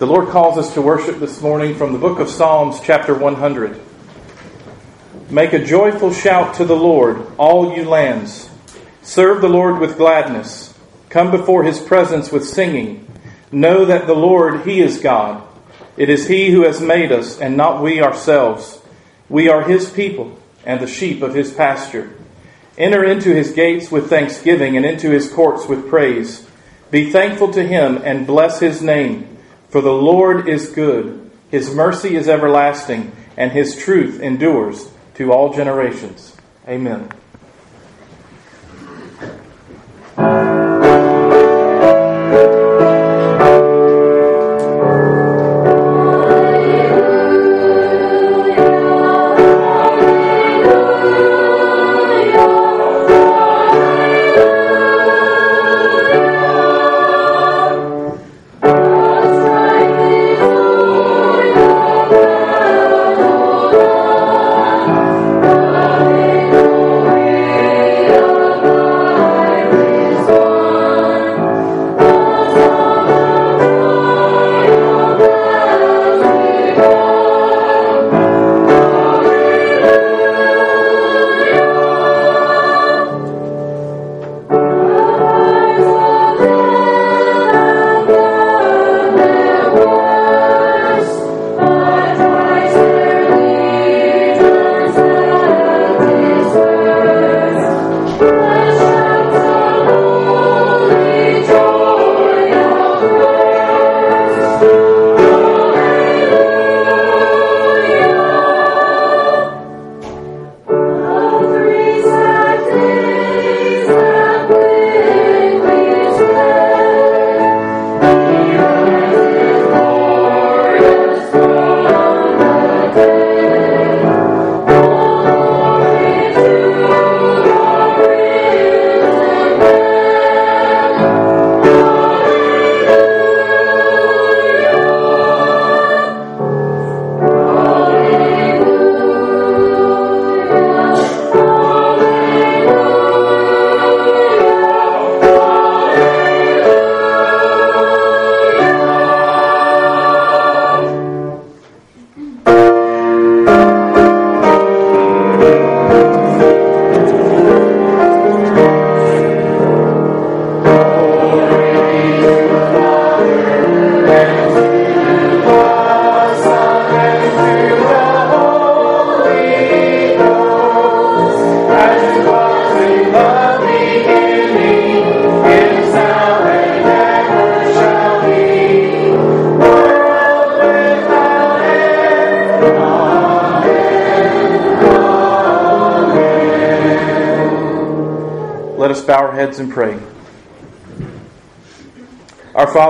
The Lord calls us to worship this morning from the book of Psalms, chapter 100. Make a joyful shout to the Lord, all you lands. Serve the Lord with gladness. Come before his presence with singing. Know that the Lord, he is God. It is he who has made us, and not we ourselves. We are his people, and the sheep of his pasture. Enter into his gates with thanksgiving, and into his courts with praise. Be thankful to him, and bless his name. For the Lord is good, his mercy is everlasting, and his truth endures to all generations. Amen.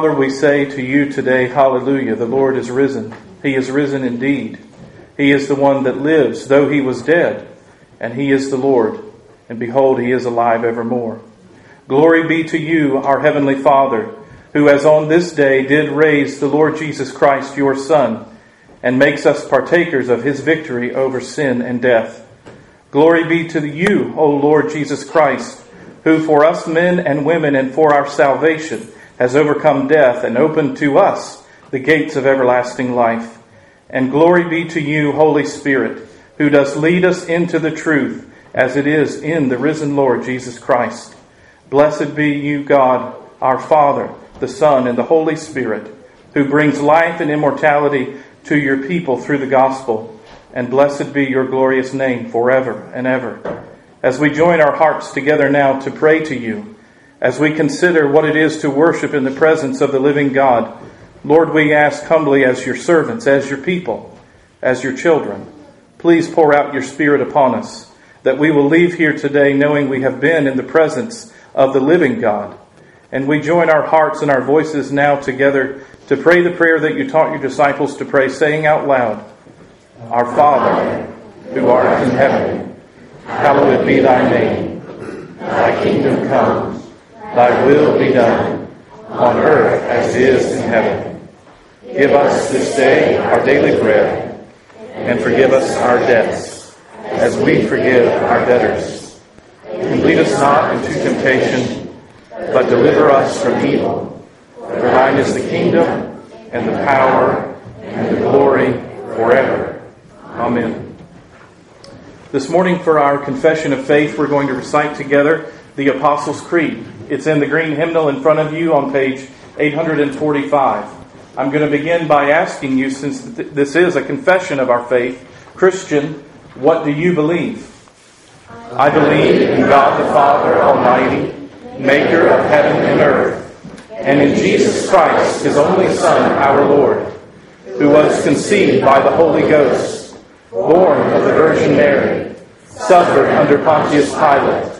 Father, we say to you today, Hallelujah, the Lord is risen. He is risen indeed. He is the one that lives, though he was dead, and he is the Lord. And behold, he is alive evermore. Glory be to you, our Heavenly Father, who as on this day did raise the Lord Jesus Christ, your Son, and makes us partakers of his victory over sin and death. Glory be to you, O Lord Jesus Christ who for us men and women and for our salvation has overcome death and opened to us the gates of everlasting life. And glory be to you, Holy Spirit, who does lead us into the truth as it is in the risen Lord Jesus Christ. Blessed be you, God, our Father, the Son, and the Holy Spirit, who brings life and immortality to your people through the gospel. And blessed be your glorious name forever and ever. As we join our hearts together now to pray to you, as we consider what it is to worship in the presence of the living God, Lord, we ask humbly as your servants, as your people, as your children, please pour out your Spirit upon us, that we will leave here today knowing we have been in the presence of the living God. And we join our hearts and our voices now together to pray the prayer that you taught your disciples to pray, saying out loud, Our Father, who art in heaven, hallowed be thy name. Thy kingdom come, thy will be done, on earth as it is in heaven. Give us this day our daily bread, and forgive us our debts, as we forgive our debtors. And lead us not into temptation, but deliver us from evil. For thine is the kingdom, and the power, and the glory forever. Amen. This morning, for our confession of faith, we're going to recite together the Apostles' Creed. It's in the green hymnal in front of you on page 845. I'm going to begin by asking you, since this is a confession of our faith, Christian, what do you believe? I believe in God the Father Almighty, maker of heaven and earth, and in Jesus Christ, his only Son, our Lord, who was conceived by the Holy Ghost, born of the Virgin Mary, suffered under Pontius Pilate,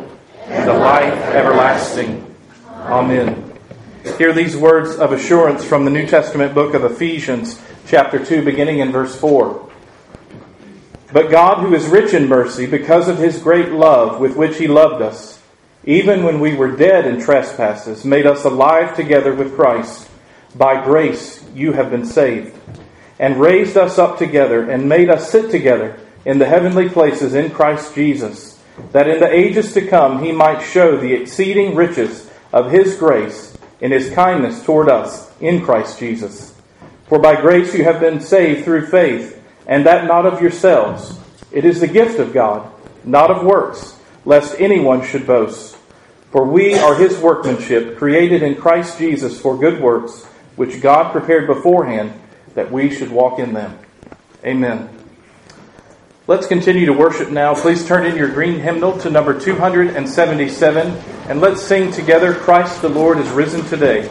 the life everlasting. Amen. Hear these words of assurance from the New Testament book of Ephesians, chapter 2, beginning in verse 4. But God, who is rich in mercy, because of his great love with which he loved us, even when we were dead in trespasses, made us alive together with Christ. By grace you have been saved, and raised us up together, and made us sit together in the heavenly places in Christ Jesus, that in the ages to come he might show the exceeding riches of his grace in his kindness toward us in Christ Jesus. For by grace you have been saved through faith and that not of yourselves. It is the gift of God, not of works, lest anyone should boast. For we are his workmanship, created in Christ Jesus for good works, which God prepared beforehand that we should walk in them. Amen. Let's continue to worship now. Please turn in your green hymnal to number 277 and let's sing together Christ the Lord is risen today.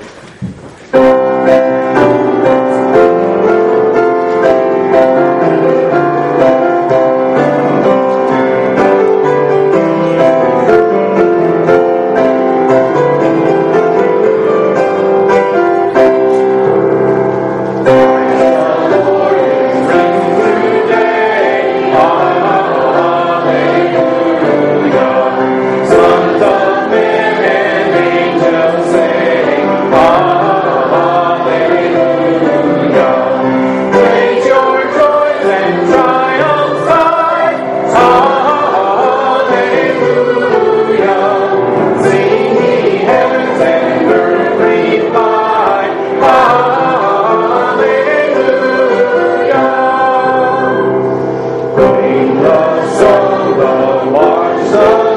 So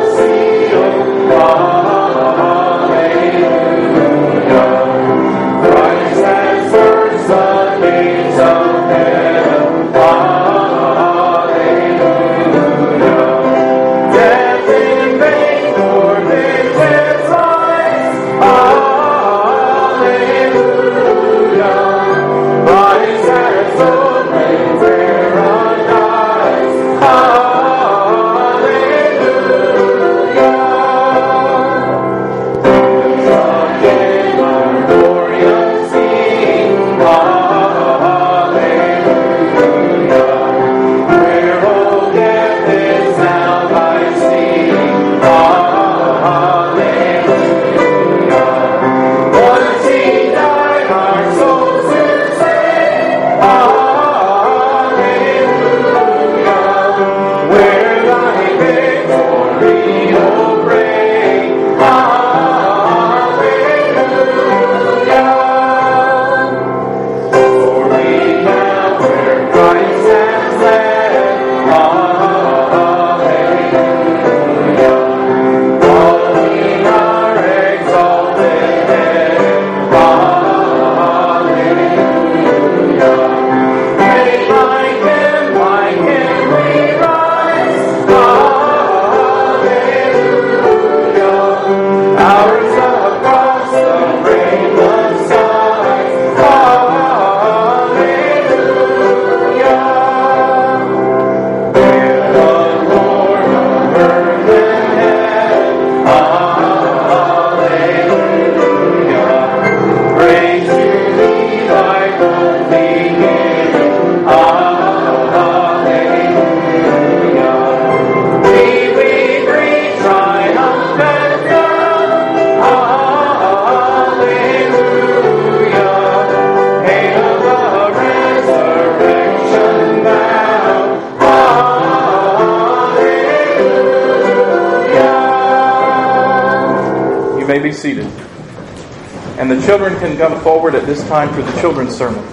the children can come forward at this time for the children's sermon.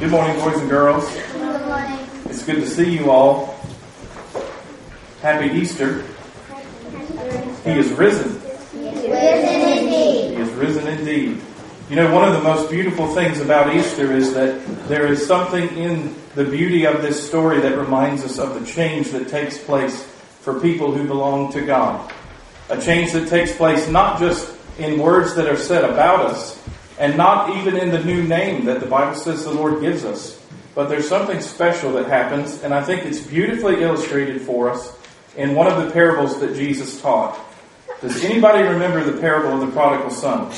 Good morning, boys and girls. Good morning. It's good to see you all. Happy Easter. He is risen. Risen indeed. He is risen indeed. You know, one of the most beautiful things about Easter is that there is something in the beauty of this story that reminds us of the change that takes place for people who belong to God. A change that takes place not just in words that are said about us, and not even in the new name that the Bible says the Lord gives us, but there's something special that happens, and I think it's beautifully illustrated for us in one of the parables that Jesus taught. Does anybody remember the parable of the prodigal son?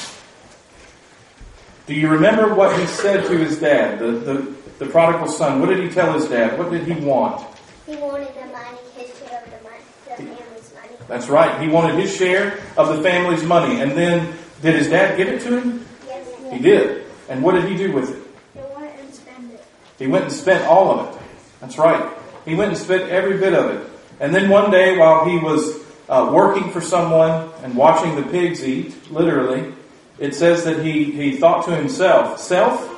Do you remember what he said to his dad, the, the, the prodigal son? What did he tell his dad? What did he want? He wanted the money, his share of the money, the family's money. That's right. He wanted his share of the family's money. And then, did his dad give it to him? Yes. He did. And what did he do with it? He wanted and spend it. He went and spent all of it. That's right. He went and spent every bit of it. And then one day, while he was uh, working for someone and watching the pigs eat, literally, it says that he, he thought to himself, Self,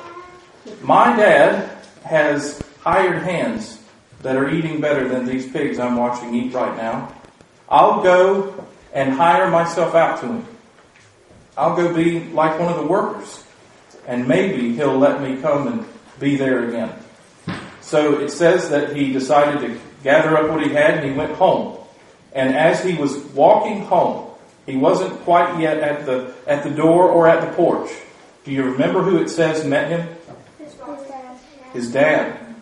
my dad has hired hands that are eating better than these pigs I'm watching eat right now. I'll go and hire myself out to him. I'll go be like one of the workers. And maybe he'll let me come and be there again. So it says that he decided to gather up what he had and he went home. And as he was walking home, he wasn't quite yet at the, at the door or at the porch. Do you remember who it says met him? His dad. His dad.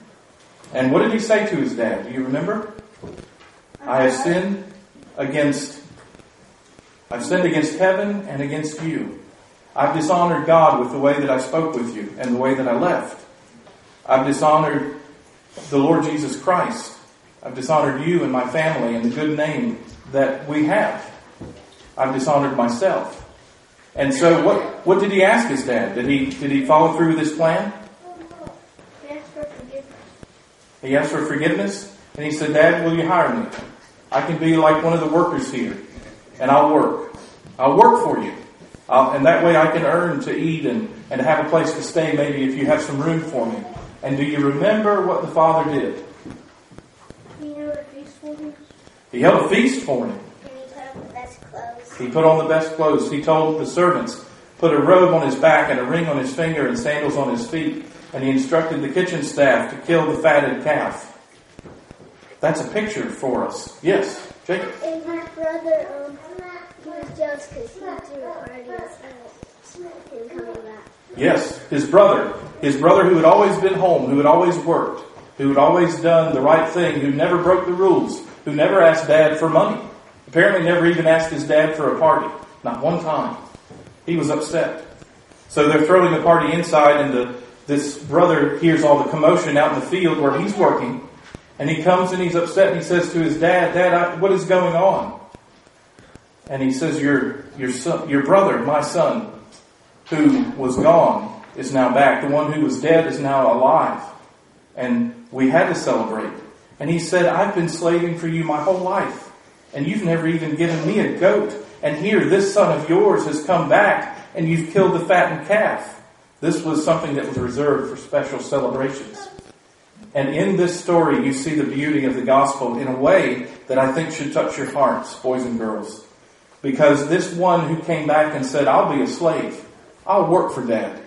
And what did he say to his dad? Do you remember? I have sinned against, I've sinned against heaven and against you. I've dishonored God with the way that I spoke with you and the way that I left. I've dishonored the Lord Jesus Christ. I've dishonored you and my family and the good name that we have. I've dishonored myself. And so what, what did he ask his dad? Did he, did he follow through with his plan? He asked for forgiveness. He asked for forgiveness, and he said, Dad, will you hire me? I can be like one of the workers here, and I'll work. I'll work for you. I'll, and that way I can earn to eat and, and have a place to stay, maybe if you have some room for me. And do you remember what the father did? He held a feast for him. He held a feast for him. And he put on the best clothes. He put on the best clothes. He told the servants, put a robe on his back and a ring on his finger and sandals on his feet. And he instructed the kitchen staff to kill the fatted calf. That's a picture for us. Yes, Jacob. And my brother, um, he was jealous because he threw a party and coming back. Yes, his brother. His brother who had always been home, who had always worked, who had always done the right thing, who never broke the rules, who never asked dad for money. Apparently never even asked his dad for a party. Not one time. He was upset. So they're throwing the party inside and the, this brother hears all the commotion out in the field where he's working. And he comes and he's upset and he says to his dad, Dad, I, what is going on? And he says, your, your son, your brother, my son, who was gone is now back. The one who was dead is now alive. And we had to celebrate. And he said, I've been slaving for you my whole life. And you've never even given me a goat. And here, this son of yours has come back and you've killed the fattened calf. This was something that was reserved for special celebrations. And in this story, you see the beauty of the gospel in a way that I think should touch your hearts, boys and girls. Because this one who came back and said, I'll be a slave. I'll work for dad.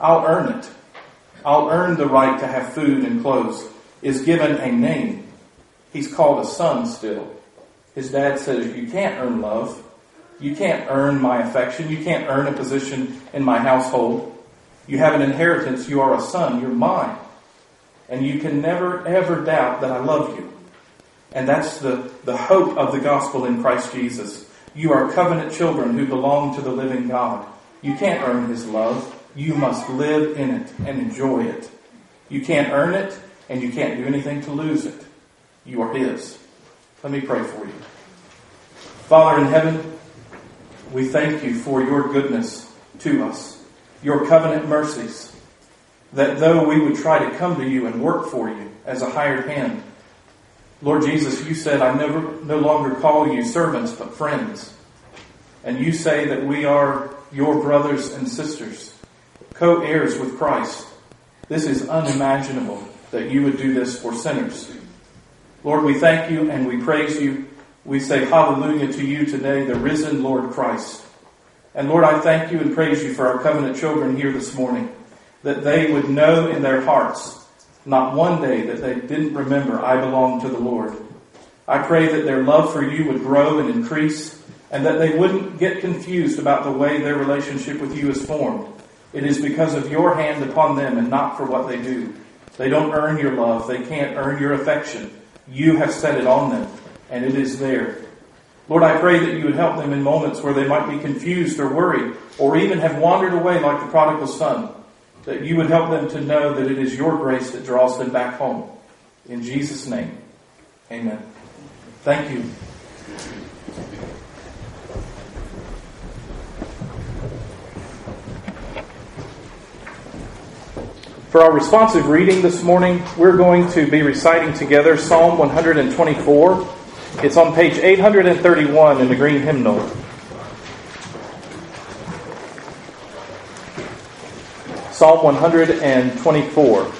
I'll earn it. I'll earn the right to have food and clothes, is given a name. He's called a son still. His dad says, You can't earn love. You can't earn my affection. You can't earn a position in my household. You have an inheritance. You are a son. You're mine. And you can never, ever doubt that I love you. And that's the, the hope of the gospel in Christ Jesus. You are covenant children who belong to the living God. You can't earn His love. You must live in it and enjoy it. You can't earn it and you can't do anything to lose it. You are His. Let me pray for you. Father in heaven, we thank you for your goodness to us, your covenant mercies, that though we would try to come to you and work for you as a hired hand, Lord Jesus, you said, I never, no longer call you servants, but friends. And you say that we are your brothers and sisters, co-heirs with Christ. This is unimaginable that you would do this for sinners. Lord, we thank you and we praise you. We say hallelujah to you today, the risen Lord Christ. And Lord, I thank you and praise you for our covenant children here this morning, that they would know in their hearts not one day that they didn't remember, I belong to the Lord. I pray that their love for you would grow and increase, and that they wouldn't get confused about the way their relationship with you is formed. It is because of your hand upon them and not for what they do. They don't earn your love. They can't earn your affection. You have set it on them, and it is there. Lord, I pray that you would help them in moments where they might be confused or worried, or even have wandered away like the prodigal son that you would help them to know that it is your grace that draws them back home. In Jesus' name, amen. Thank you. For our responsive reading this morning, we're going to be reciting together Psalm 124. It's on page 831 in the green hymnal. Psalm 124.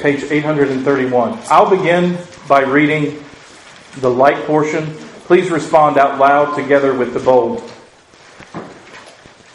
Page 831. I'll begin by reading the light portion. Please respond out loud together with the bold.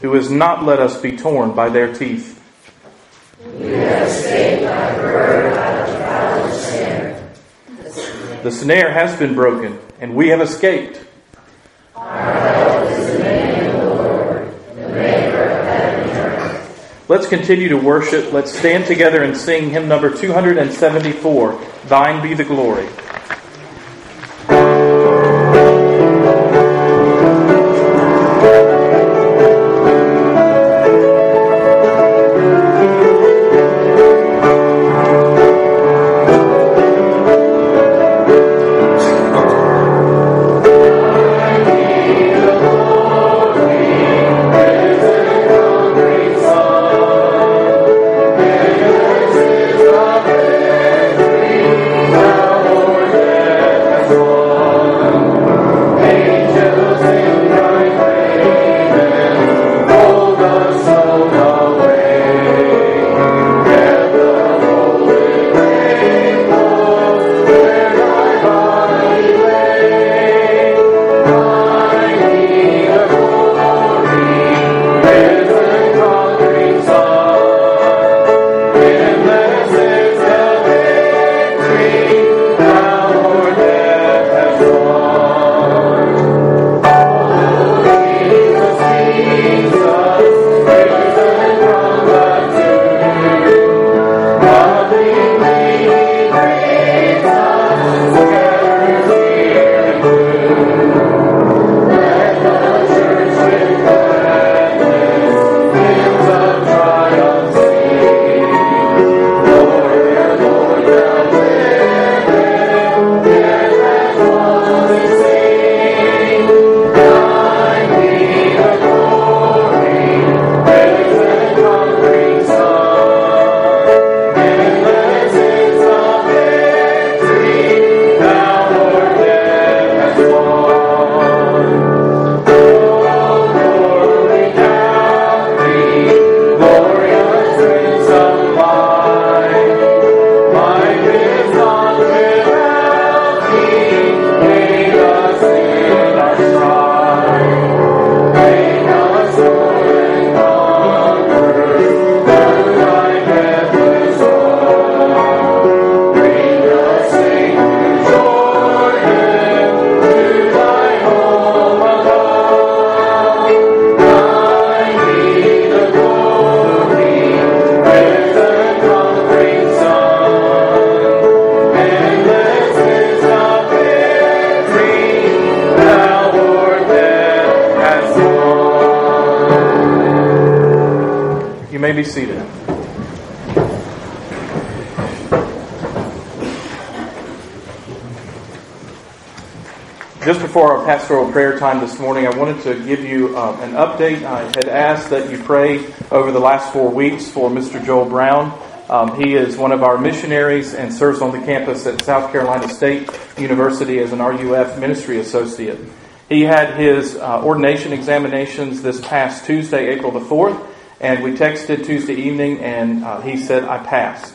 who has not let us be torn by their teeth. We have escaped by bird out of the snare. The snare has been broken, and we have escaped. Let's continue to worship. Let's stand together and sing hymn number 274 Thine be the glory. Pastoral prayer time this morning, I wanted to give you uh, an update. I had asked that you pray over the last four weeks for Mr. Joel Brown. Um, he is one of our missionaries and serves on the campus at South Carolina State University as an RUF ministry associate. He had his uh, ordination examinations this past Tuesday, April the 4th, and we texted Tuesday evening and uh, he said, I passed.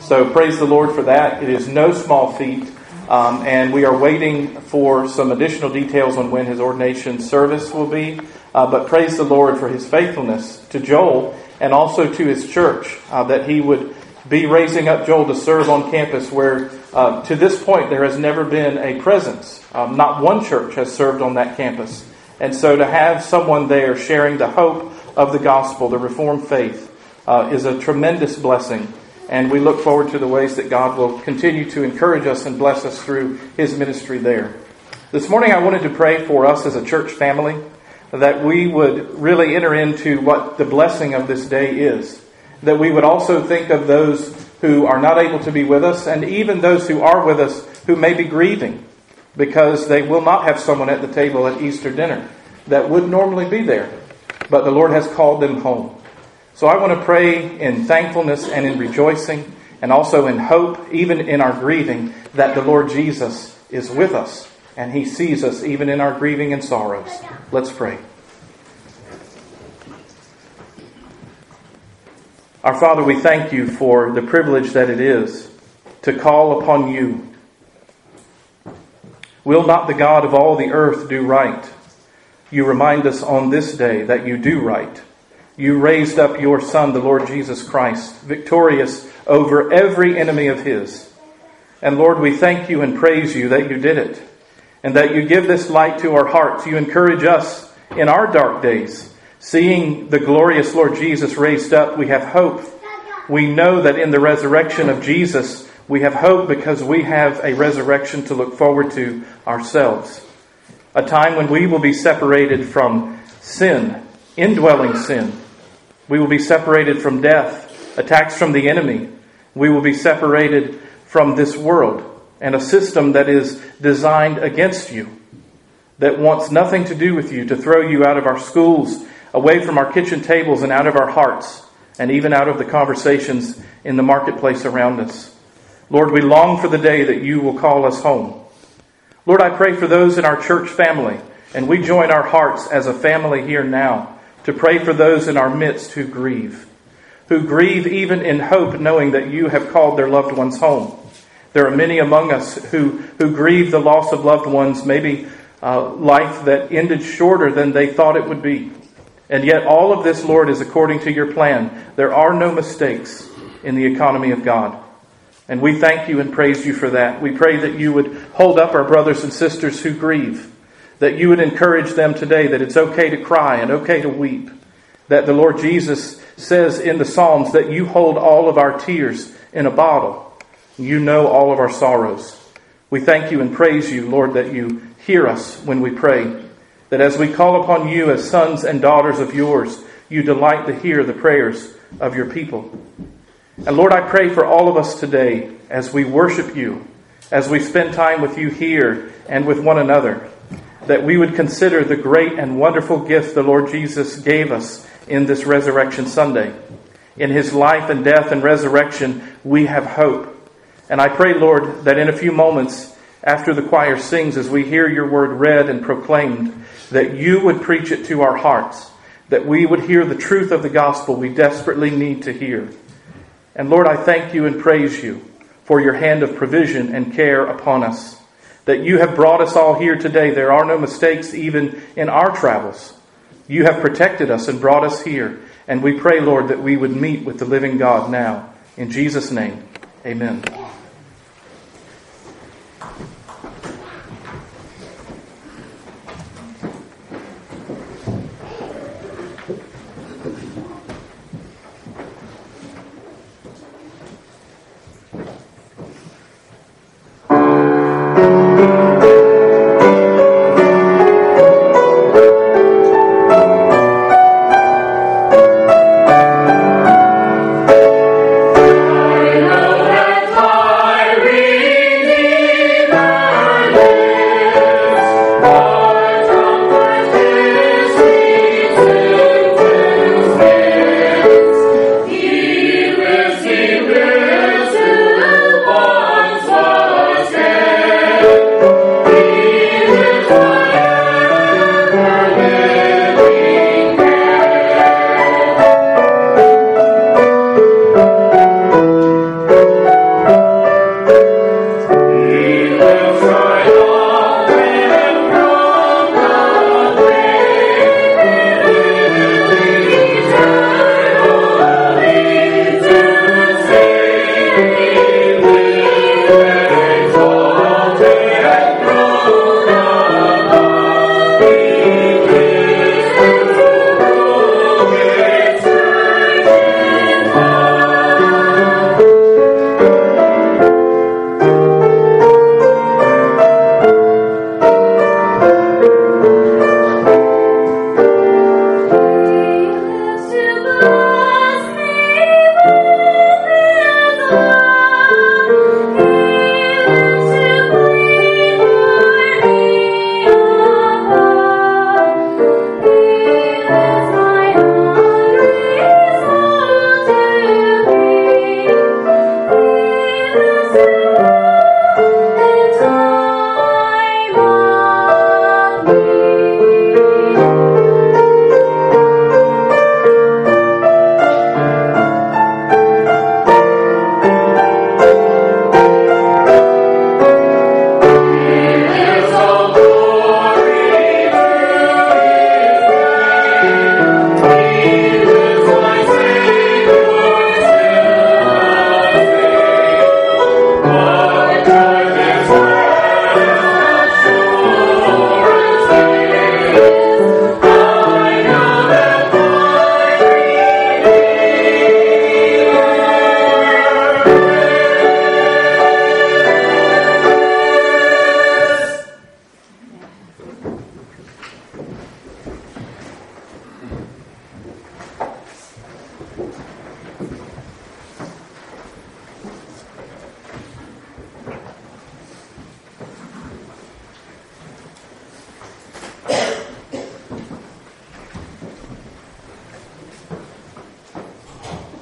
So praise the Lord for that. It is no small feat. Um, and we are waiting for some additional details on when his ordination service will be. Uh, but praise the Lord for his faithfulness to Joel and also to his church, uh, that he would be raising up Joel to serve on campus where uh, to this point there has never been a presence. Um, not one church has served on that campus. And so to have someone there sharing the hope of the gospel, the Reformed faith, uh, is a tremendous blessing and we look forward to the ways that God will continue to encourage us and bless us through His ministry there. This morning, I wanted to pray for us as a church family that we would really enter into what the blessing of this day is. That we would also think of those who are not able to be with us, and even those who are with us who may be grieving because they will not have someone at the table at Easter dinner that would normally be there. But the Lord has called them home. So I want to pray in thankfulness and in rejoicing and also in hope, even in our grieving, that the Lord Jesus is with us and he sees us even in our grieving and sorrows. Let's pray. Our Father, we thank you for the privilege that it is to call upon you. Will not the God of all the earth do right? You remind us on this day that you do right you raised up your Son, the Lord Jesus Christ, victorious over every enemy of His. And Lord, we thank you and praise you that you did it, and that you give this light to our hearts. You encourage us in our dark days. Seeing the glorious Lord Jesus raised up, we have hope. We know that in the resurrection of Jesus, we have hope because we have a resurrection to look forward to ourselves. A time when we will be separated from sin, indwelling sin, we will be separated from death, attacks from the enemy. We will be separated from this world and a system that is designed against you, that wants nothing to do with you, to throw you out of our schools, away from our kitchen tables, and out of our hearts, and even out of the conversations in the marketplace around us. Lord, we long for the day that you will call us home. Lord, I pray for those in our church family, and we join our hearts as a family here now to pray for those in our midst who grieve, who grieve even in hope, knowing that you have called their loved ones home. There are many among us who, who grieve the loss of loved ones, maybe uh, life that ended shorter than they thought it would be. And yet, all of this, Lord, is according to your plan. There are no mistakes in the economy of God. And we thank you and praise you for that. We pray that you would hold up our brothers and sisters who grieve that you would encourage them today that it's okay to cry and okay to weep. That the Lord Jesus says in the Psalms that you hold all of our tears in a bottle. You know all of our sorrows. We thank you and praise you, Lord, that you hear us when we pray. That as we call upon you as sons and daughters of yours, you delight to hear the prayers of your people. And Lord, I pray for all of us today as we worship you, as we spend time with you here and with one another that we would consider the great and wonderful gift the Lord Jesus gave us in this Resurrection Sunday. In his life and death and resurrection, we have hope. And I pray, Lord, that in a few moments after the choir sings, as we hear your word read and proclaimed, that you would preach it to our hearts, that we would hear the truth of the gospel we desperately need to hear. And Lord, I thank you and praise you for your hand of provision and care upon us that you have brought us all here today. There are no mistakes even in our travels. You have protected us and brought us here. And we pray, Lord, that we would meet with the living God now. In Jesus' name, amen. from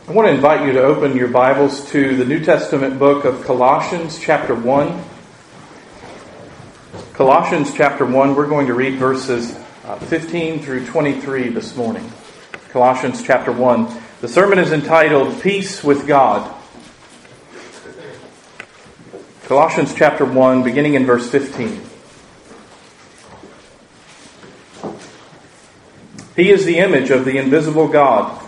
I want to invite you to open your Bibles to the New Testament book of Colossians, chapter 1. Colossians, chapter 1, we're going to read verses uh, 15 through 23 this morning. Colossians, chapter 1. The sermon is entitled Peace with God. Colossians, chapter 1, beginning in verse 15. He is the image of the invisible God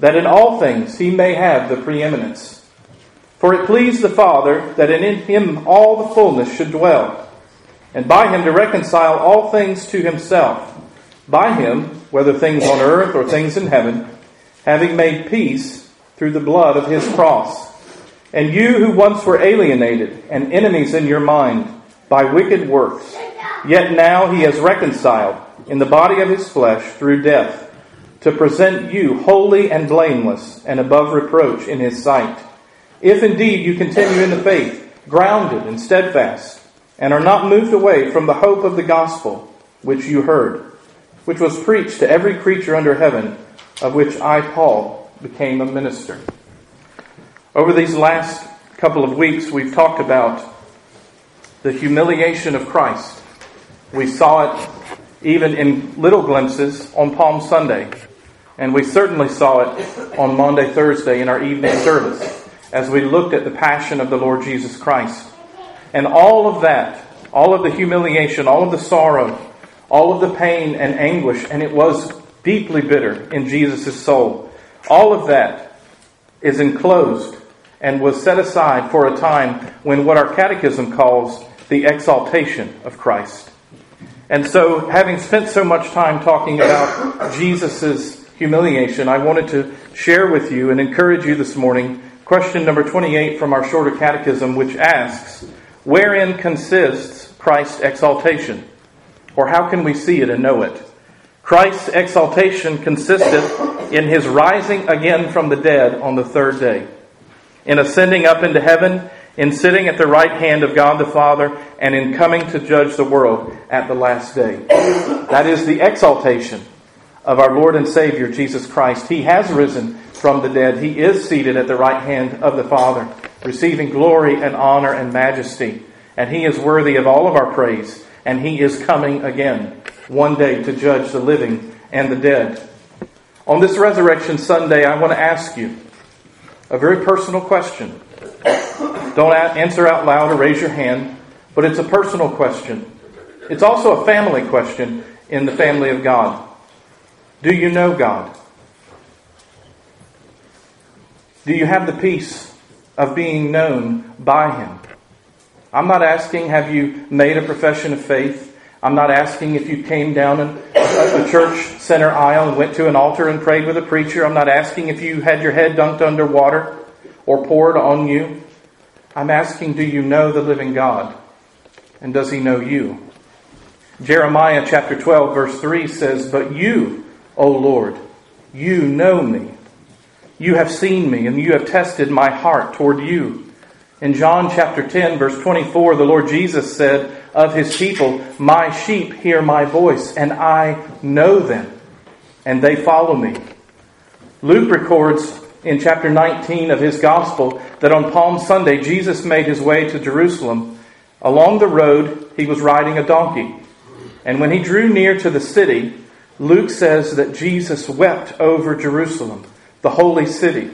that in all things he may have the preeminence. For it pleased the Father that in him all the fullness should dwell, and by him to reconcile all things to himself, by him, whether things on earth or things in heaven, having made peace through the blood of his cross. And you who once were alienated and enemies in your mind by wicked works, yet now he has reconciled in the body of his flesh through death to present you holy and blameless and above reproach in his sight. If indeed you continue in the faith, grounded and steadfast, and are not moved away from the hope of the gospel which you heard, which was preached to every creature under heaven, of which I, Paul, became a minister. Over these last couple of weeks, we've talked about the humiliation of Christ. We saw it even in little glimpses on Palm Sunday and we certainly saw it on Maundy, Thursday in our evening service as we looked at the passion of the Lord Jesus Christ. And all of that, all of the humiliation, all of the sorrow, all of the pain and anguish, and it was deeply bitter in Jesus' soul. All of that is enclosed and was set aside for a time when what our catechism calls the exaltation of Christ. And so, having spent so much time talking about Jesus' humiliation, I wanted to share with you and encourage you this morning question number 28 from our shorter catechism, which asks, Wherein consists Christ's exaltation? Or how can we see it and know it? Christ's exaltation consisted in his rising again from the dead on the third day, in ascending up into heaven, in sitting at the right hand of God the Father, and in coming to judge the world at the last day. That is the exaltation of our Lord and Savior Jesus Christ. He has risen from the dead. He is seated at the right hand of the Father, receiving glory and honor and majesty. And He is worthy of all of our praise. And He is coming again one day to judge the living and the dead. On this Resurrection Sunday, I want to ask you a very personal question. Don't answer out loud or raise your hand, but it's a personal question. It's also a family question in the family of God. Do you know God? Do you have the peace of being known by Him? I'm not asking, have you made a profession of faith? I'm not asking if you came down in a, church center aisle and went to an altar and prayed with a preacher. I'm not asking if you had your head dunked under water or poured on you. I'm asking, do you know the living God? And does He know you? Jeremiah chapter 12, verse 3 says, But you, O Lord, you know me. You have seen me, and you have tested my heart toward you. In John chapter 10, verse 24, the Lord Jesus said of his people, My sheep hear my voice, and I know them, and they follow me. Luke records in chapter 19 of his gospel that on Palm Sunday, Jesus made his way to Jerusalem. Along the road, he was riding a donkey. And when he drew near to the city, Luke says that Jesus wept over Jerusalem, the holy city.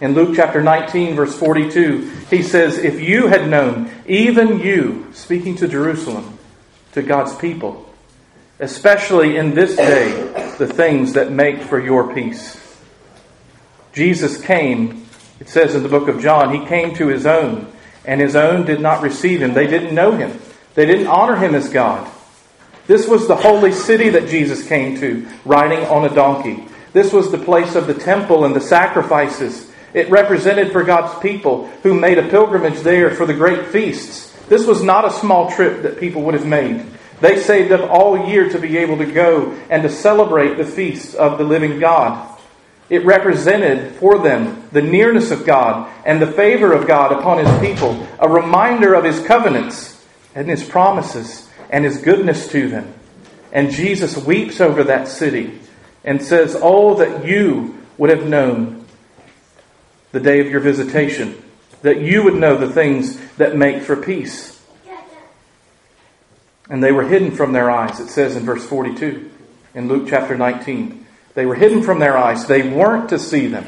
In Luke chapter 19, verse 42, he says, If you had known, even you, speaking to Jerusalem, to God's people, especially in this day, the things that make for your peace. Jesus came, it says in the book of John, he came to his own, and his own did not receive him. They didn't know him, they didn't honor him as God. This was the holy city that Jesus came to, riding on a donkey. This was the place of the temple and the sacrifices. It represented for God's people who made a pilgrimage there for the great feasts. This was not a small trip that people would have made. They saved up all year to be able to go and to celebrate the feasts of the living God. It represented for them the nearness of God and the favor of God upon His people, a reminder of His covenants and His promises and His goodness to them. And Jesus weeps over that city and says, Oh, that you would have known the day of your visitation, that you would know the things that make for peace. And they were hidden from their eyes, it says in verse 42 in Luke chapter 19. They were hidden from their eyes. They weren't to see them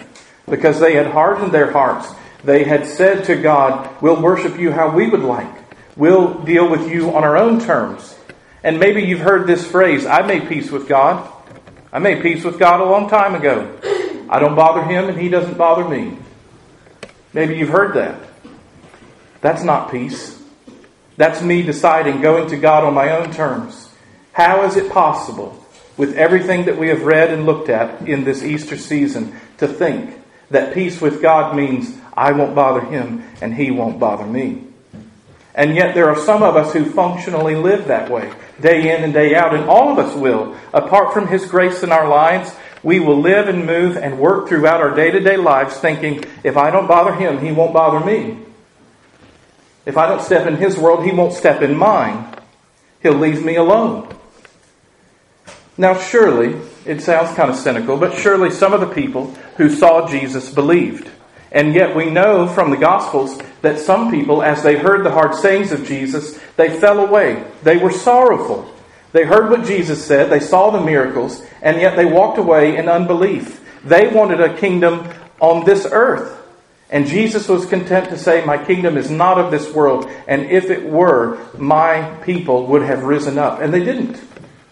because they had hardened their hearts. They had said to God, We'll worship you how we would like. We'll deal with you on our own terms. And maybe you've heard this phrase I made peace with God. I made peace with God a long time ago. I don't bother him and he doesn't bother me. Maybe you've heard that. That's not peace. That's me deciding going to God on my own terms. How is it possible, with everything that we have read and looked at in this Easter season, to think that peace with God means I won't bother him and he won't bother me? And yet there are some of us who functionally live that way, day in and day out, and all of us will. Apart from His grace in our lives, we will live and move and work throughout our day to day lives thinking, if I don't bother Him, He won't bother me. If I don't step in His world, He won't step in mine. He'll leave me alone. Now, surely, it sounds kind of cynical, but surely some of the people who saw Jesus believed. And yet we know from the Gospels that some people, as they heard the hard sayings of Jesus, they fell away. They were sorrowful. They heard what Jesus said, they saw the miracles, and yet they walked away in unbelief. They wanted a kingdom on this earth. And Jesus was content to say, My kingdom is not of this world, and if it were, my people would have risen up. And they didn't,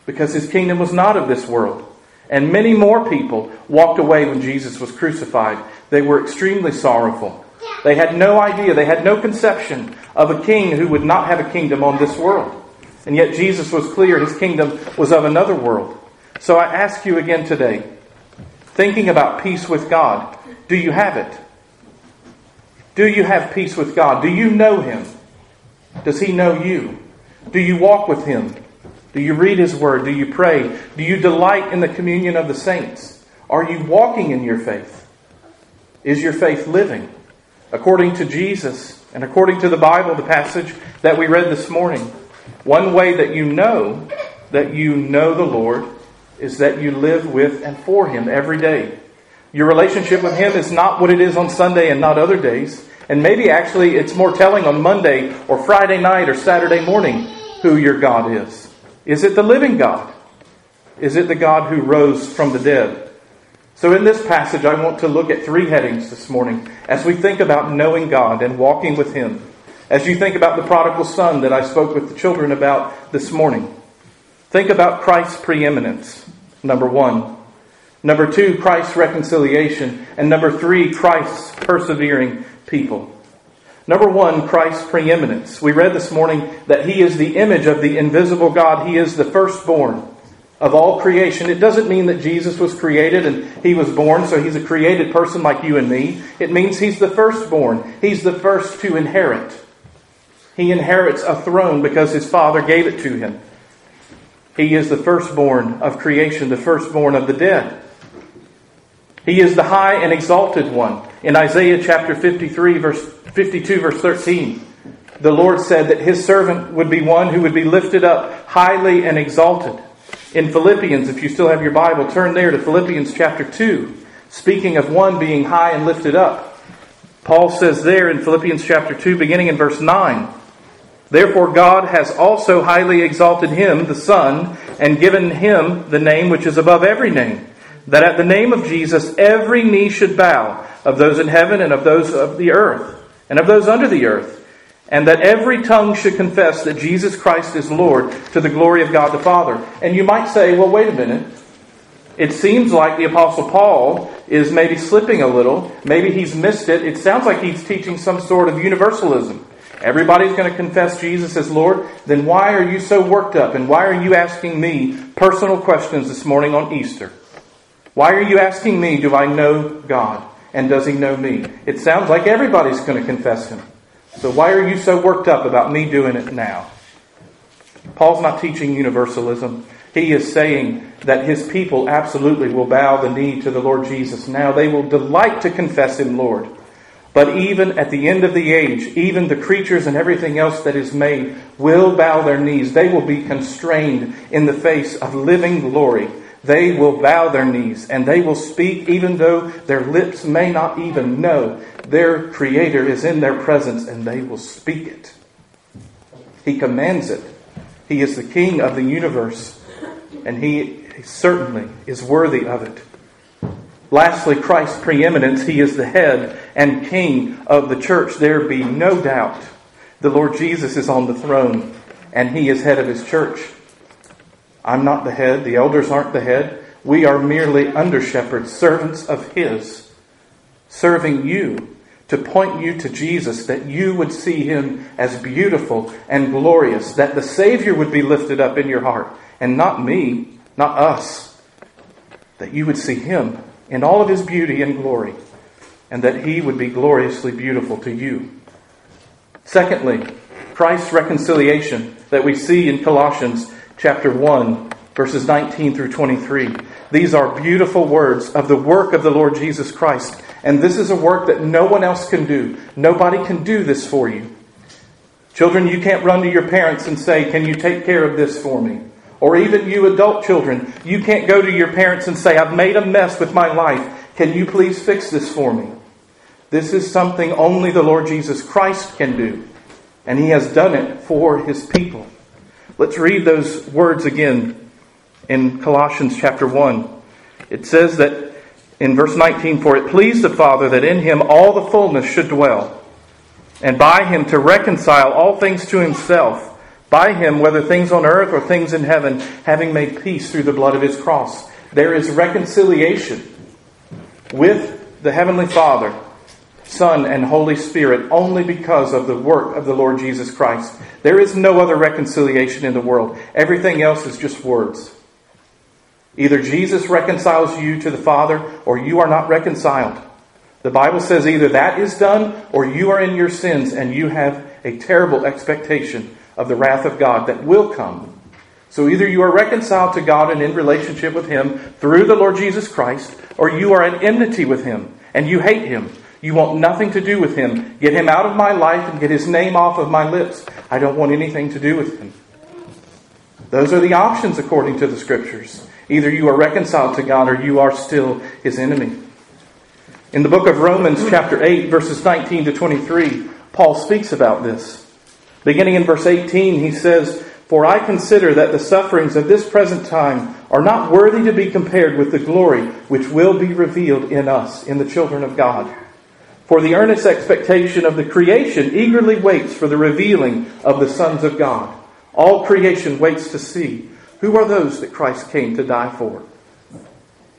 because his kingdom was not of this world. And many more people walked away when Jesus was crucified. They were extremely sorrowful. They had no idea, they had no conception of a king who would not have a kingdom on this world. And yet Jesus was clear his kingdom was of another world. So I ask you again today, thinking about peace with God, do you have it? Do you have peace with God? Do you know Him? Does He know you? Do you walk with Him? Do you read His Word? Do you pray? Do you delight in the communion of the saints? Are you walking in your faith? Is your faith living? According to Jesus and according to the Bible, the passage that we read this morning, one way that you know that you know the Lord is that you live with and for Him every day. Your relationship with Him is not what it is on Sunday and not other days. And maybe actually it's more telling on Monday or Friday night or Saturday morning who your God is. Is it the living God? Is it the God who rose from the dead? So, in this passage, I want to look at three headings this morning as we think about knowing God and walking with Him. As you think about the prodigal son that I spoke with the children about this morning, think about Christ's preeminence, number one. Number two, Christ's reconciliation. And number three, Christ's persevering people. Number one, Christ's preeminence. We read this morning that He is the image of the invisible God. He is the firstborn of all creation. It doesn't mean that Jesus was created and He was born, so He's a created person like you and me. It means He's the firstborn. He's the first to inherit. He inherits a throne because His Father gave it to Him. He is the firstborn of creation, the firstborn of the dead. He is the high and exalted one. In Isaiah chapter 53, verse 52, verse 13, the Lord said that his servant would be one who would be lifted up highly and exalted. In Philippians, if you still have your Bible, turn there to Philippians chapter 2, speaking of one being high and lifted up. Paul says there in Philippians chapter 2, beginning in verse 9, Therefore God has also highly exalted him, the Son, and given him the name which is above every name that at the name of Jesus every knee should bow, of those in heaven and of those of the earth, and of those under the earth, and that every tongue should confess that Jesus Christ is Lord to the glory of God the Father. And you might say, well, wait a minute. It seems like the Apostle Paul is maybe slipping a little. Maybe he's missed it. It sounds like he's teaching some sort of universalism. Everybody's going to confess Jesus as Lord. Then why are you so worked up? And why are you asking me personal questions this morning on Easter? Why are you asking me, do I know God? And does he know me? It sounds like everybody's going to confess him. So why are you so worked up about me doing it now? Paul's not teaching universalism. He is saying that his people absolutely will bow the knee to the Lord Jesus now. They will delight to confess him Lord. But even at the end of the age, even the creatures and everything else that is made will bow their knees. They will be constrained in the face of living glory. They will bow their knees and they will speak even though their lips may not even know their Creator is in their presence and they will speak it. He commands it. He is the King of the universe and He certainly is worthy of it. Lastly, Christ's preeminence. He is the head and king of the church. There be no doubt the Lord Jesus is on the throne and he is head of his church. I'm not the head. The elders aren't the head. We are merely under shepherds, servants of his, serving you to point you to Jesus, that you would see him as beautiful and glorious, that the Savior would be lifted up in your heart, and not me, not us, that you would see him in all of his beauty and glory, and that he would be gloriously beautiful to you. Secondly, Christ's reconciliation that we see in Colossians chapter 1, verses 19 through 23. These are beautiful words of the work of the Lord Jesus Christ. And this is a work that no one else can do. Nobody can do this for you. Children, you can't run to your parents and say, Can you take care of this for me? Or even you adult children, you can't go to your parents and say, I've made a mess with my life. Can you please fix this for me? This is something only the Lord Jesus Christ can do. And He has done it for His people. Let's read those words again in Colossians chapter 1. It says that in verse 19, For it pleased the Father that in Him all the fullness should dwell, and by Him to reconcile all things to Himself by him, whether things on earth or things in heaven, having made peace through the blood of his cross. There is reconciliation with the Heavenly Father, Son, and Holy Spirit only because of the work of the Lord Jesus Christ. There is no other reconciliation in the world. Everything else is just words. Either Jesus reconciles you to the Father or you are not reconciled. The Bible says either that is done or you are in your sins and you have a terrible expectation of the wrath of God that will come. So either you are reconciled to God and in relationship with Him through the Lord Jesus Christ, or you are at enmity with Him and you hate Him. You want nothing to do with Him. Get Him out of my life and get His name off of my lips. I don't want anything to do with Him. Those are the options according to the Scriptures. Either you are reconciled to God or you are still His enemy. In the book of Romans, chapter 8, verses 19 to 23, Paul speaks about this. Beginning in verse 18, he says, For I consider that the sufferings of this present time are not worthy to be compared with the glory which will be revealed in us, in the children of God. For the earnest expectation of the creation eagerly waits for the revealing of the sons of God. All creation waits to see who are those that Christ came to die for.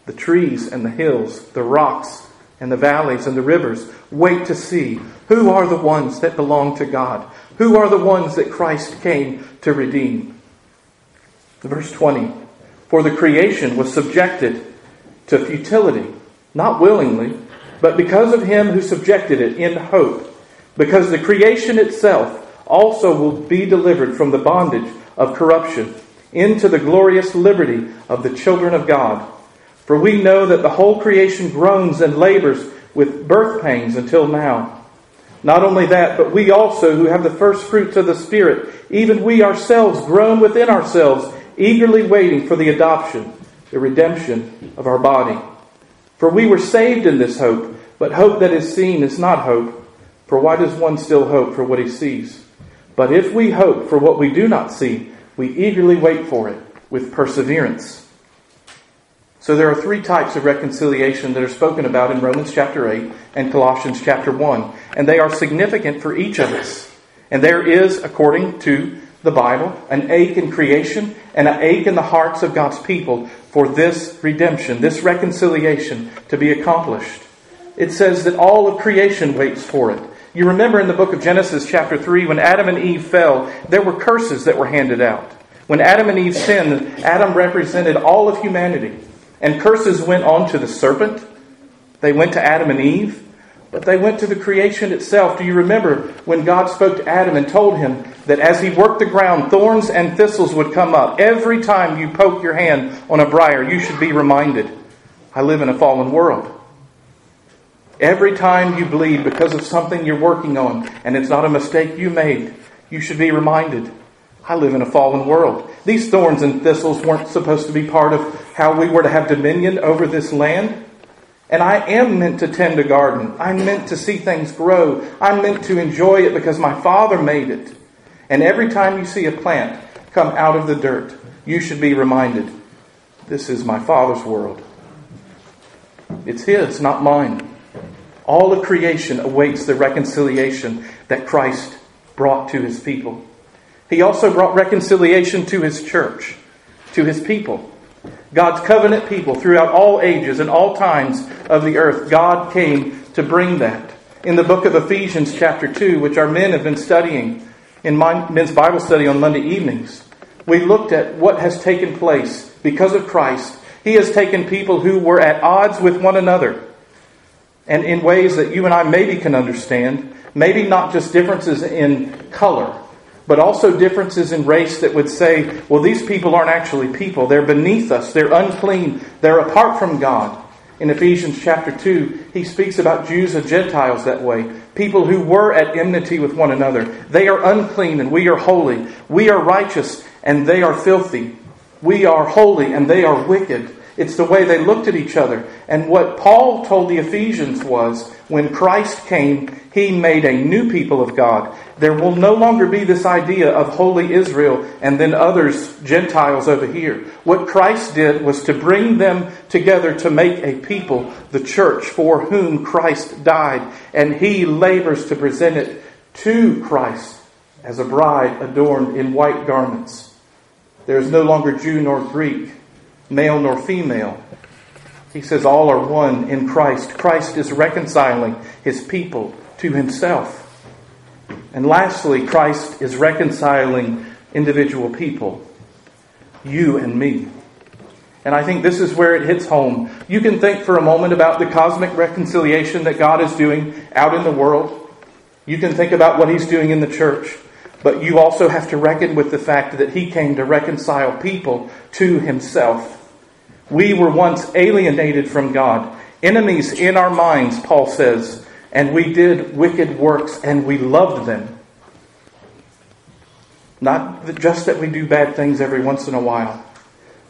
The trees and the hills, the rocks and the valleys and the rivers wait to see who are the ones that belong to God. Who are the ones that Christ came to redeem? Verse 20 For the creation was subjected to futility, not willingly, but because of him who subjected it in hope, because the creation itself also will be delivered from the bondage of corruption into the glorious liberty of the children of God. For we know that the whole creation groans and labors with birth pains until now. Not only that, but we also, who have the first fruits of the Spirit, even we ourselves groan within ourselves, eagerly waiting for the adoption, the redemption of our body. For we were saved in this hope, but hope that is seen is not hope. For why does one still hope for what he sees? But if we hope for what we do not see, we eagerly wait for it with perseverance. So there are three types of reconciliation that are spoken about in Romans chapter 8 and Colossians chapter 1. And they are significant for each of us. And there is, according to the Bible, an ache in creation, and an ache in the hearts of God's people for this redemption, this reconciliation to be accomplished. It says that all of creation waits for it. You remember in the book of Genesis, chapter 3, when Adam and Eve fell, there were curses that were handed out. When Adam and Eve sinned, Adam represented all of humanity. And curses went on to the serpent. They went to Adam and Eve. But they went to the creation itself. Do you remember when God spoke to Adam and told him that as he worked the ground, thorns and thistles would come up? Every time you poke your hand on a briar, you should be reminded I live in a fallen world. Every time you bleed because of something you're working on and it's not a mistake you made, you should be reminded I live in a fallen world. These thorns and thistles weren't supposed to be part of how we were to have dominion over this land. And I am meant to tend a garden. I'm meant to see things grow. I'm meant to enjoy it because my Father made it. And every time you see a plant come out of the dirt, you should be reminded this is my Father's world. It's His, not mine. All of creation awaits the reconciliation that Christ brought to His people. He also brought reconciliation to His church, to His people. God's covenant people throughout all ages and all times of the earth, God came to bring that. In the book of Ephesians, chapter 2, which our men have been studying in men's Bible study on Monday evenings, we looked at what has taken place because of Christ. He has taken people who were at odds with one another, and in ways that you and I maybe can understand, maybe not just differences in color, but also differences in race that would say, well, these people aren't actually people. They're beneath us. They're unclean. They're apart from God. In Ephesians chapter 2, he speaks about Jews and Gentiles that way. People who were at enmity with one another. They are unclean and we are holy. We are righteous and they are filthy. We are holy and they are wicked. It's the way they looked at each other. And what Paul told the Ephesians was when Christ came, he made a new people of God. There will no longer be this idea of holy Israel and then others, Gentiles over here. What Christ did was to bring them together to make a people, the church, for whom Christ died. And he labors to present it to Christ as a bride adorned in white garments. There is no longer Jew nor Greek, male nor female. He says all are one in Christ. Christ is reconciling his people to himself. And lastly, Christ is reconciling individual people, you and me. And I think this is where it hits home. You can think for a moment about the cosmic reconciliation that God is doing out in the world. You can think about what He's doing in the church. But you also have to reckon with the fact that He came to reconcile people to Himself. We were once alienated from God, enemies in our minds, Paul says, and we did wicked works and we loved them. Not just that we do bad things every once in a while,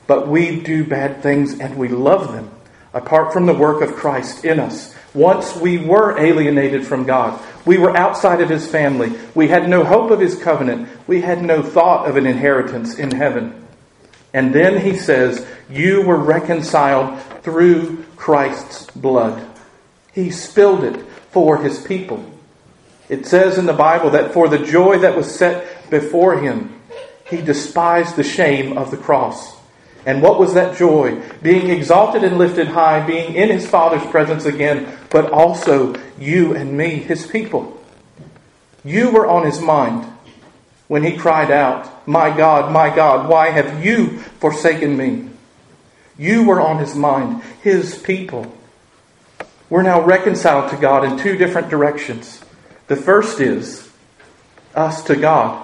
but we do bad things and we love them apart from the work of Christ in us. Once we were alienated from God. We were outside of His family. We had no hope of His covenant. We had no thought of an inheritance in heaven. And then He says, You were reconciled through Christ's blood. He spilled it for His people. It says in the Bible that for the joy that was set before him, he despised the shame of the cross. And what was that joy? Being exalted and lifted high, being in his Father's presence again, but also you and me, his people. You were on his mind when he cried out, My God, my God, why have you forsaken me? You were on his mind, his people. We're now reconciled to God in two different directions. The first is us to God.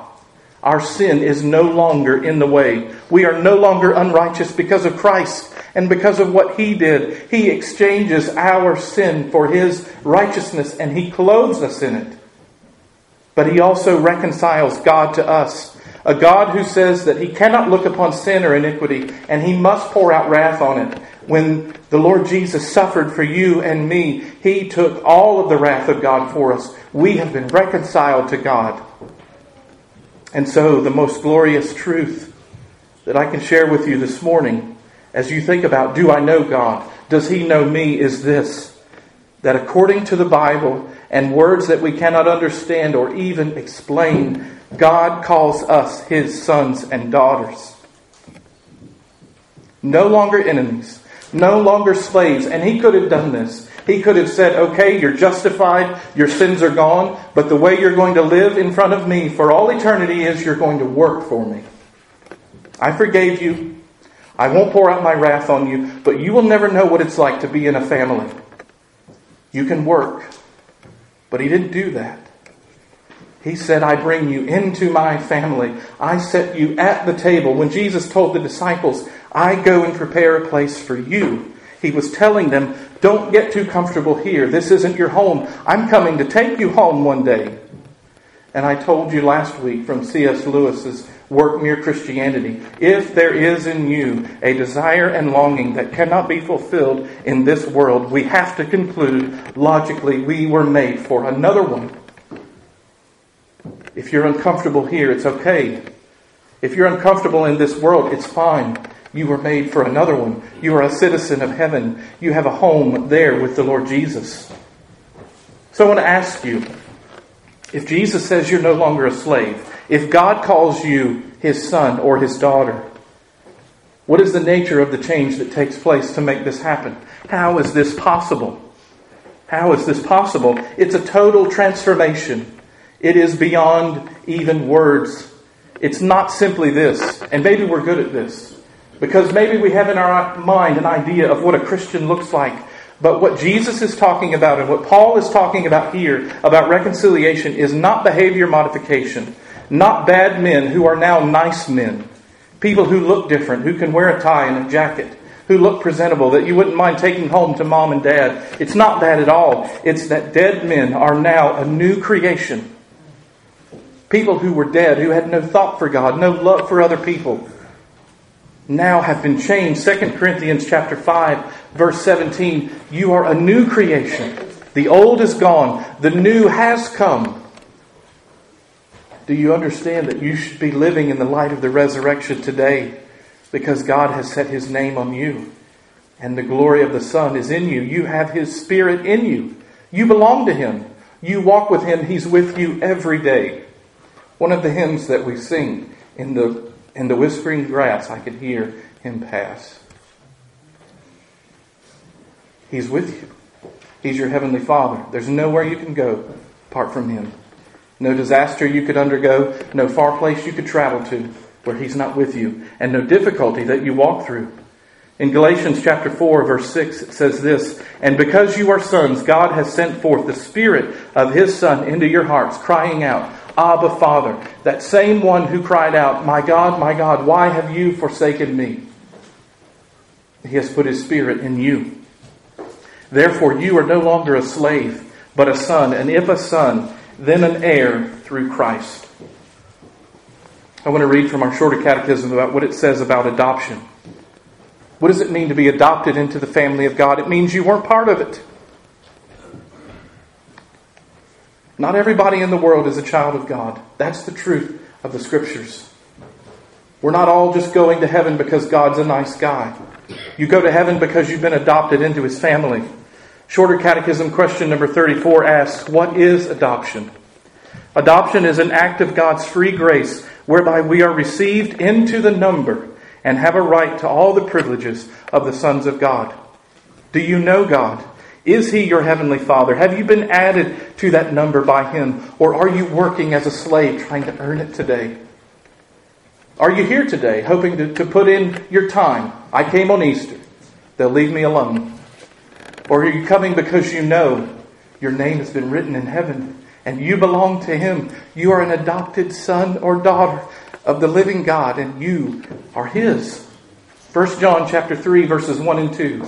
Our sin is no longer in the way. We are no longer unrighteous because of Christ and because of what He did. He exchanges our sin for His righteousness and He clothes us in it. But He also reconciles God to us. A God who says that He cannot look upon sin or iniquity and He must pour out wrath on it. When the Lord Jesus suffered for you and me, He took all of the wrath of God for us. We have been reconciled to God. And so, the most glorious truth that I can share with you this morning, as you think about, do I know God? Does He know me? Is this that according to the Bible and words that we cannot understand or even explain, God calls us his sons and daughters. No longer enemies, no longer slaves. And he could have done this. He could have said, okay, you're justified, your sins are gone, but the way you're going to live in front of me for all eternity is you're going to work for me. I forgave you. I won't pour out my wrath on you, but you will never know what it's like to be in a family. You can work. But he didn't do that. He said, I bring you into my family. I set you at the table. When Jesus told the disciples, I go and prepare a place for you, he was telling them, don't get too comfortable here. This isn't your home. I'm coming to take you home one day. And I told you last week from C.S. Lewis's work Mere Christianity. If there is in you a desire and longing that cannot be fulfilled in this world, we have to conclude logically we were made for another one. If you're uncomfortable here, it's okay. If you're uncomfortable in this world, it's fine. You were made for another one. You are a citizen of heaven. You have a home there with the Lord Jesus. So I want to ask you if Jesus says you're no longer a slave, if God calls you his son or his daughter, what is the nature of the change that takes place to make this happen? How is this possible? How is this possible? It's a total transformation. It is beyond even words. It's not simply this, and maybe we're good at this, because maybe we have in our mind an idea of what a Christian looks like. But what Jesus is talking about and what Paul is talking about here about reconciliation is not behavior modification. Not bad men who are now nice men. People who look different, who can wear a tie and a jacket, who look presentable, that you wouldn't mind taking home to mom and dad. It's not that at all. It's that dead men are now a new creation. People who were dead, who had no thought for God, no love for other people, now have been changed. 2 Corinthians chapter 5, verse 17, you are a new creation. The old is gone, the new has come. Do you understand that you should be living in the light of the resurrection today because God has set His name on you and the glory of the Son is in you? You have His Spirit in you. You belong to Him. You walk with Him. He's with you every day. One of the hymns that we sing in the, in the whispering grass, I could hear Him pass. He's with you. He's your Heavenly Father. There's nowhere you can go apart from Him. No disaster you could undergo, no far place you could travel to where He's not with you, and no difficulty that you walk through. In Galatians chapter 4 verse 6 it says this, And because you are sons, God has sent forth the Spirit of His Son into your hearts, crying out, Abba Father, that same one who cried out, My God, my God, why have you forsaken me? He has put His Spirit in you. Therefore you are no longer a slave, but a son, and if a son, then an heir through Christ. I want to read from our shorter catechism about what it says about adoption. What does it mean to be adopted into the family of God? It means you weren't part of it. Not everybody in the world is a child of God. That's the truth of the scriptures. We're not all just going to heaven because God's a nice guy. You go to heaven because you've been adopted into his family. Shorter Catechism question number 34 asks, What is adoption? Adoption is an act of God's free grace whereby we are received into the number and have a right to all the privileges of the sons of God. Do you know God? Is He your Heavenly Father? Have you been added to that number by Him? Or are you working as a slave trying to earn it today? Are you here today hoping to, to put in your time? I came on Easter. They'll leave me alone. Or are you coming because you know your name has been written in heaven and you belong to Him? You are an adopted son or daughter of the living God and you are His. 1 John chapter 3 verses 1 and 2.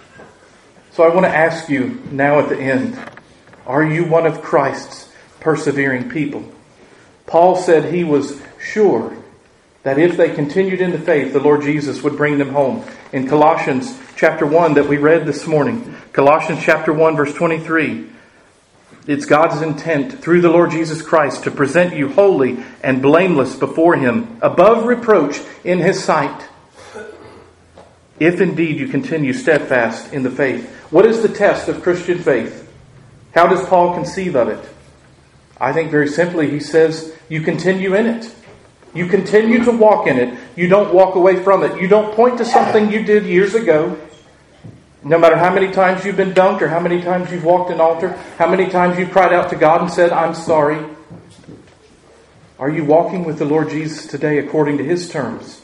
So I want to ask you now at the end are you one of Christ's persevering people? Paul said he was sure that if they continued in the faith, the Lord Jesus would bring them home. In Colossians chapter 1 that we read this morning, Colossians chapter 1 verse 23, it's God's intent through the Lord Jesus Christ to present you holy and blameless before Him, above reproach in His sight, if indeed you continue steadfast in the faith. What is the test of Christian faith? How does Paul conceive of it? I think very simply, he says, you continue in it. You continue to walk in it. You don't walk away from it. You don't point to something you did years ago. No matter how many times you've been dunked or how many times you've walked an altar, how many times you've cried out to God and said, I'm sorry. Are you walking with the Lord Jesus today according to his terms?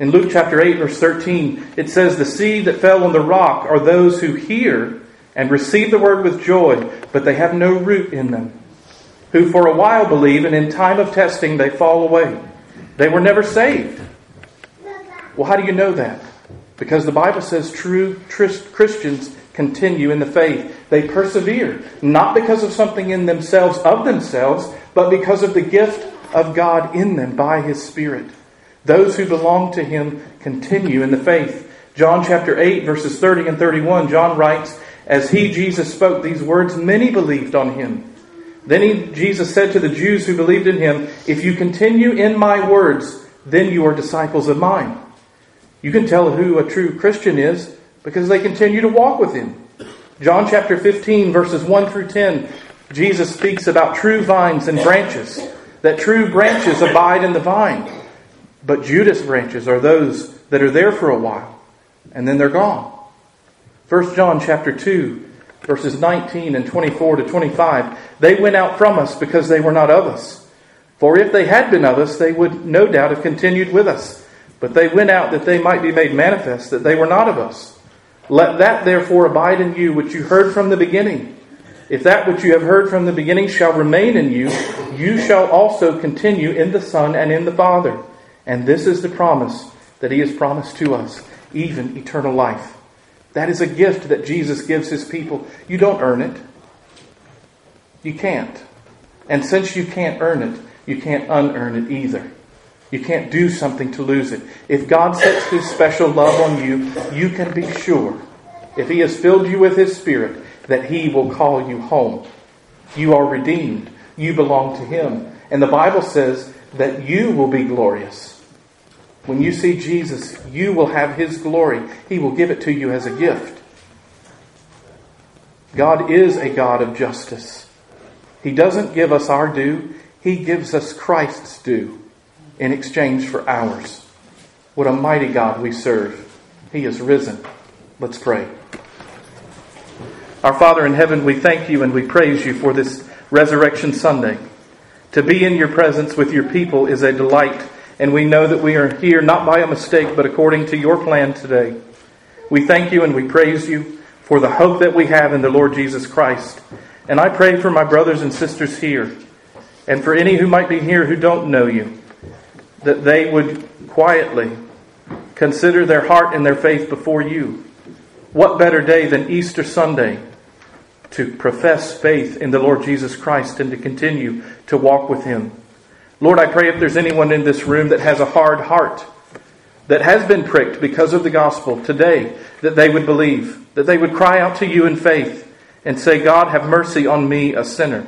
In Luke chapter 8, verse 13, it says, The seed that fell on the rock are those who hear and receive the word with joy, but they have no root in them, who for a while believe, and in time of testing they fall away. They were never saved. Well, how do you know that? Because the Bible says true Christians continue in the faith. They persevere, not because of something in themselves, of themselves, but because of the gift of God in them by His Spirit. Those who belong to Him continue in the faith. John chapter 8, verses 30 and 31, John writes, as he, Jesus, spoke these words, many believed on him. Then he, Jesus said to the Jews who believed in him, If you continue in my words, then you are disciples of mine. You can tell who a true Christian is because they continue to walk with him. John chapter 15, verses 1 through 10, Jesus speaks about true vines and branches, that true branches abide in the vine. But Judas branches are those that are there for a while, and then they're gone. 1 John chapter 2, verses 19 and 24 to 25. They went out from us because they were not of us. For if they had been of us, they would no doubt have continued with us. But they went out that they might be made manifest that they were not of us. Let that therefore abide in you which you heard from the beginning. If that which you have heard from the beginning shall remain in you, you shall also continue in the Son and in the Father. And this is the promise that He has promised to us, even eternal life. That is a gift that Jesus gives his people. You don't earn it. You can't. And since you can't earn it, you can't unearn it either. You can't do something to lose it. If God sets his special love on you, you can be sure, if he has filled you with his spirit, that he will call you home. You are redeemed. You belong to him. And the Bible says that you will be glorious. When you see Jesus, you will have His glory. He will give it to you as a gift. God is a God of justice. He doesn't give us our due, He gives us Christ's due in exchange for ours. What a mighty God we serve. He is risen. Let's pray. Our Father in heaven, we thank you and we praise you for this Resurrection Sunday. To be in your presence with your people is a delight and we know that we are here not by a mistake, but according to your plan today. We thank you and we praise you for the hope that we have in the Lord Jesus Christ. And I pray for my brothers and sisters here, and for any who might be here who don't know you, that they would quietly consider their heart and their faith before you. What better day than Easter Sunday to profess faith in the Lord Jesus Christ and to continue to walk with Him? Lord, I pray if there's anyone in this room that has a hard heart, that has been pricked because of the gospel today, that they would believe, that they would cry out to you in faith and say, God, have mercy on me, a sinner.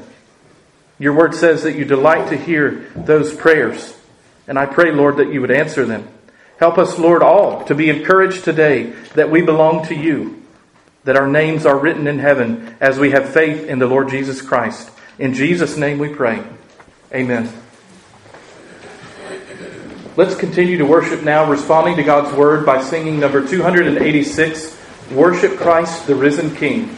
Your word says that you delight to hear those prayers. And I pray, Lord, that you would answer them. Help us, Lord, all to be encouraged today that we belong to you, that our names are written in heaven as we have faith in the Lord Jesus Christ. In Jesus' name we pray. Amen. Let's continue to worship now, responding to God's word by singing number 286 Worship Christ, the Risen King.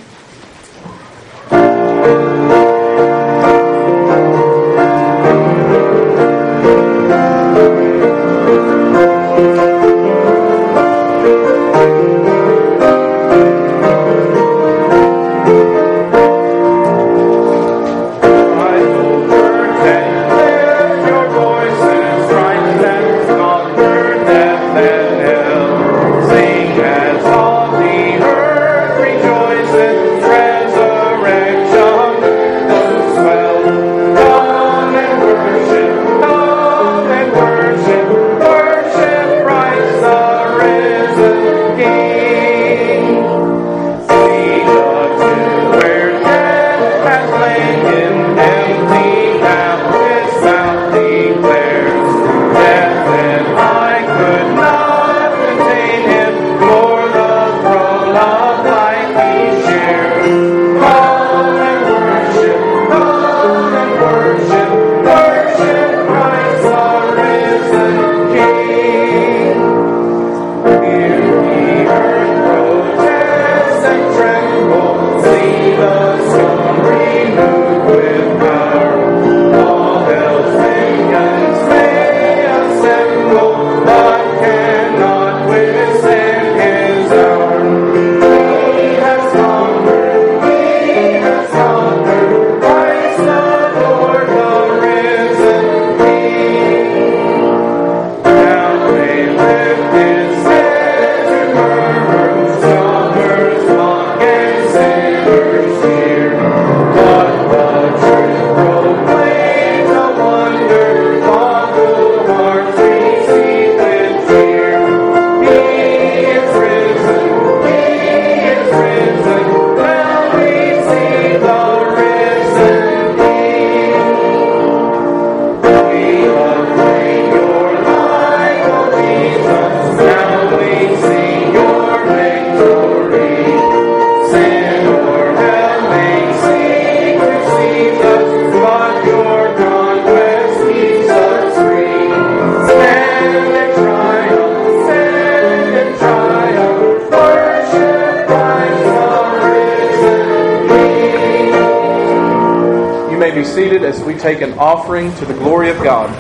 Take an offering to the glory of God.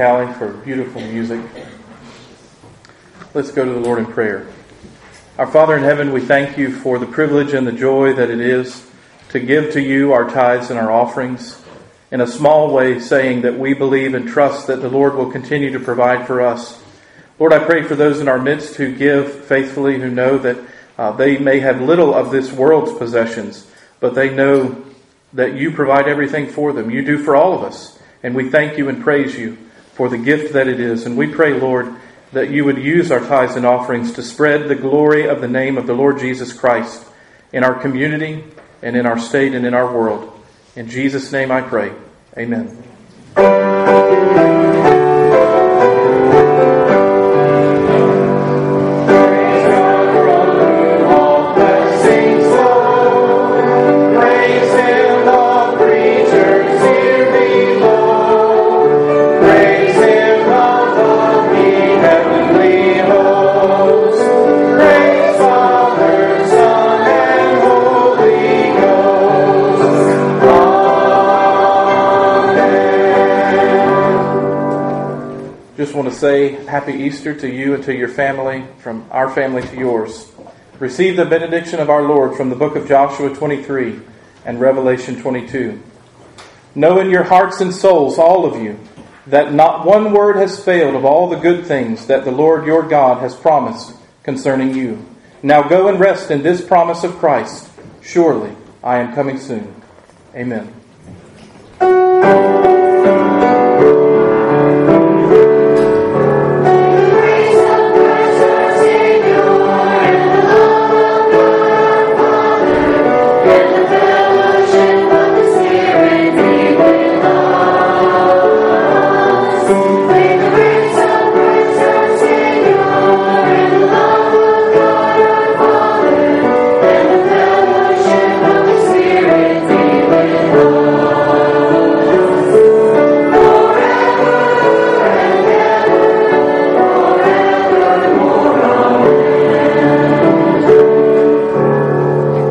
Callie, for beautiful music. Let's go to the Lord in prayer. Our Father in heaven, we thank you for the privilege and the joy that it is to give to you our tithes and our offerings in a small way, saying that we believe and trust that the Lord will continue to provide for us. Lord, I pray for those in our midst who give faithfully, who know that uh, they may have little of this world's possessions, but they know that you provide everything for them. You do for all of us. And we thank you and praise you for the gift that it is. And we pray, Lord, that you would use our tithes and offerings to spread the glory of the name of the Lord Jesus Christ in our community and in our state and in our world. In Jesus' name I pray. Amen. Say Happy Easter to you and to your family, from our family to yours. Receive the benediction of our Lord from the book of Joshua 23 and Revelation 22. Know in your hearts and souls, all of you, that not one word has failed of all the good things that the Lord your God has promised concerning you. Now go and rest in this promise of Christ. Surely I am coming soon. Amen.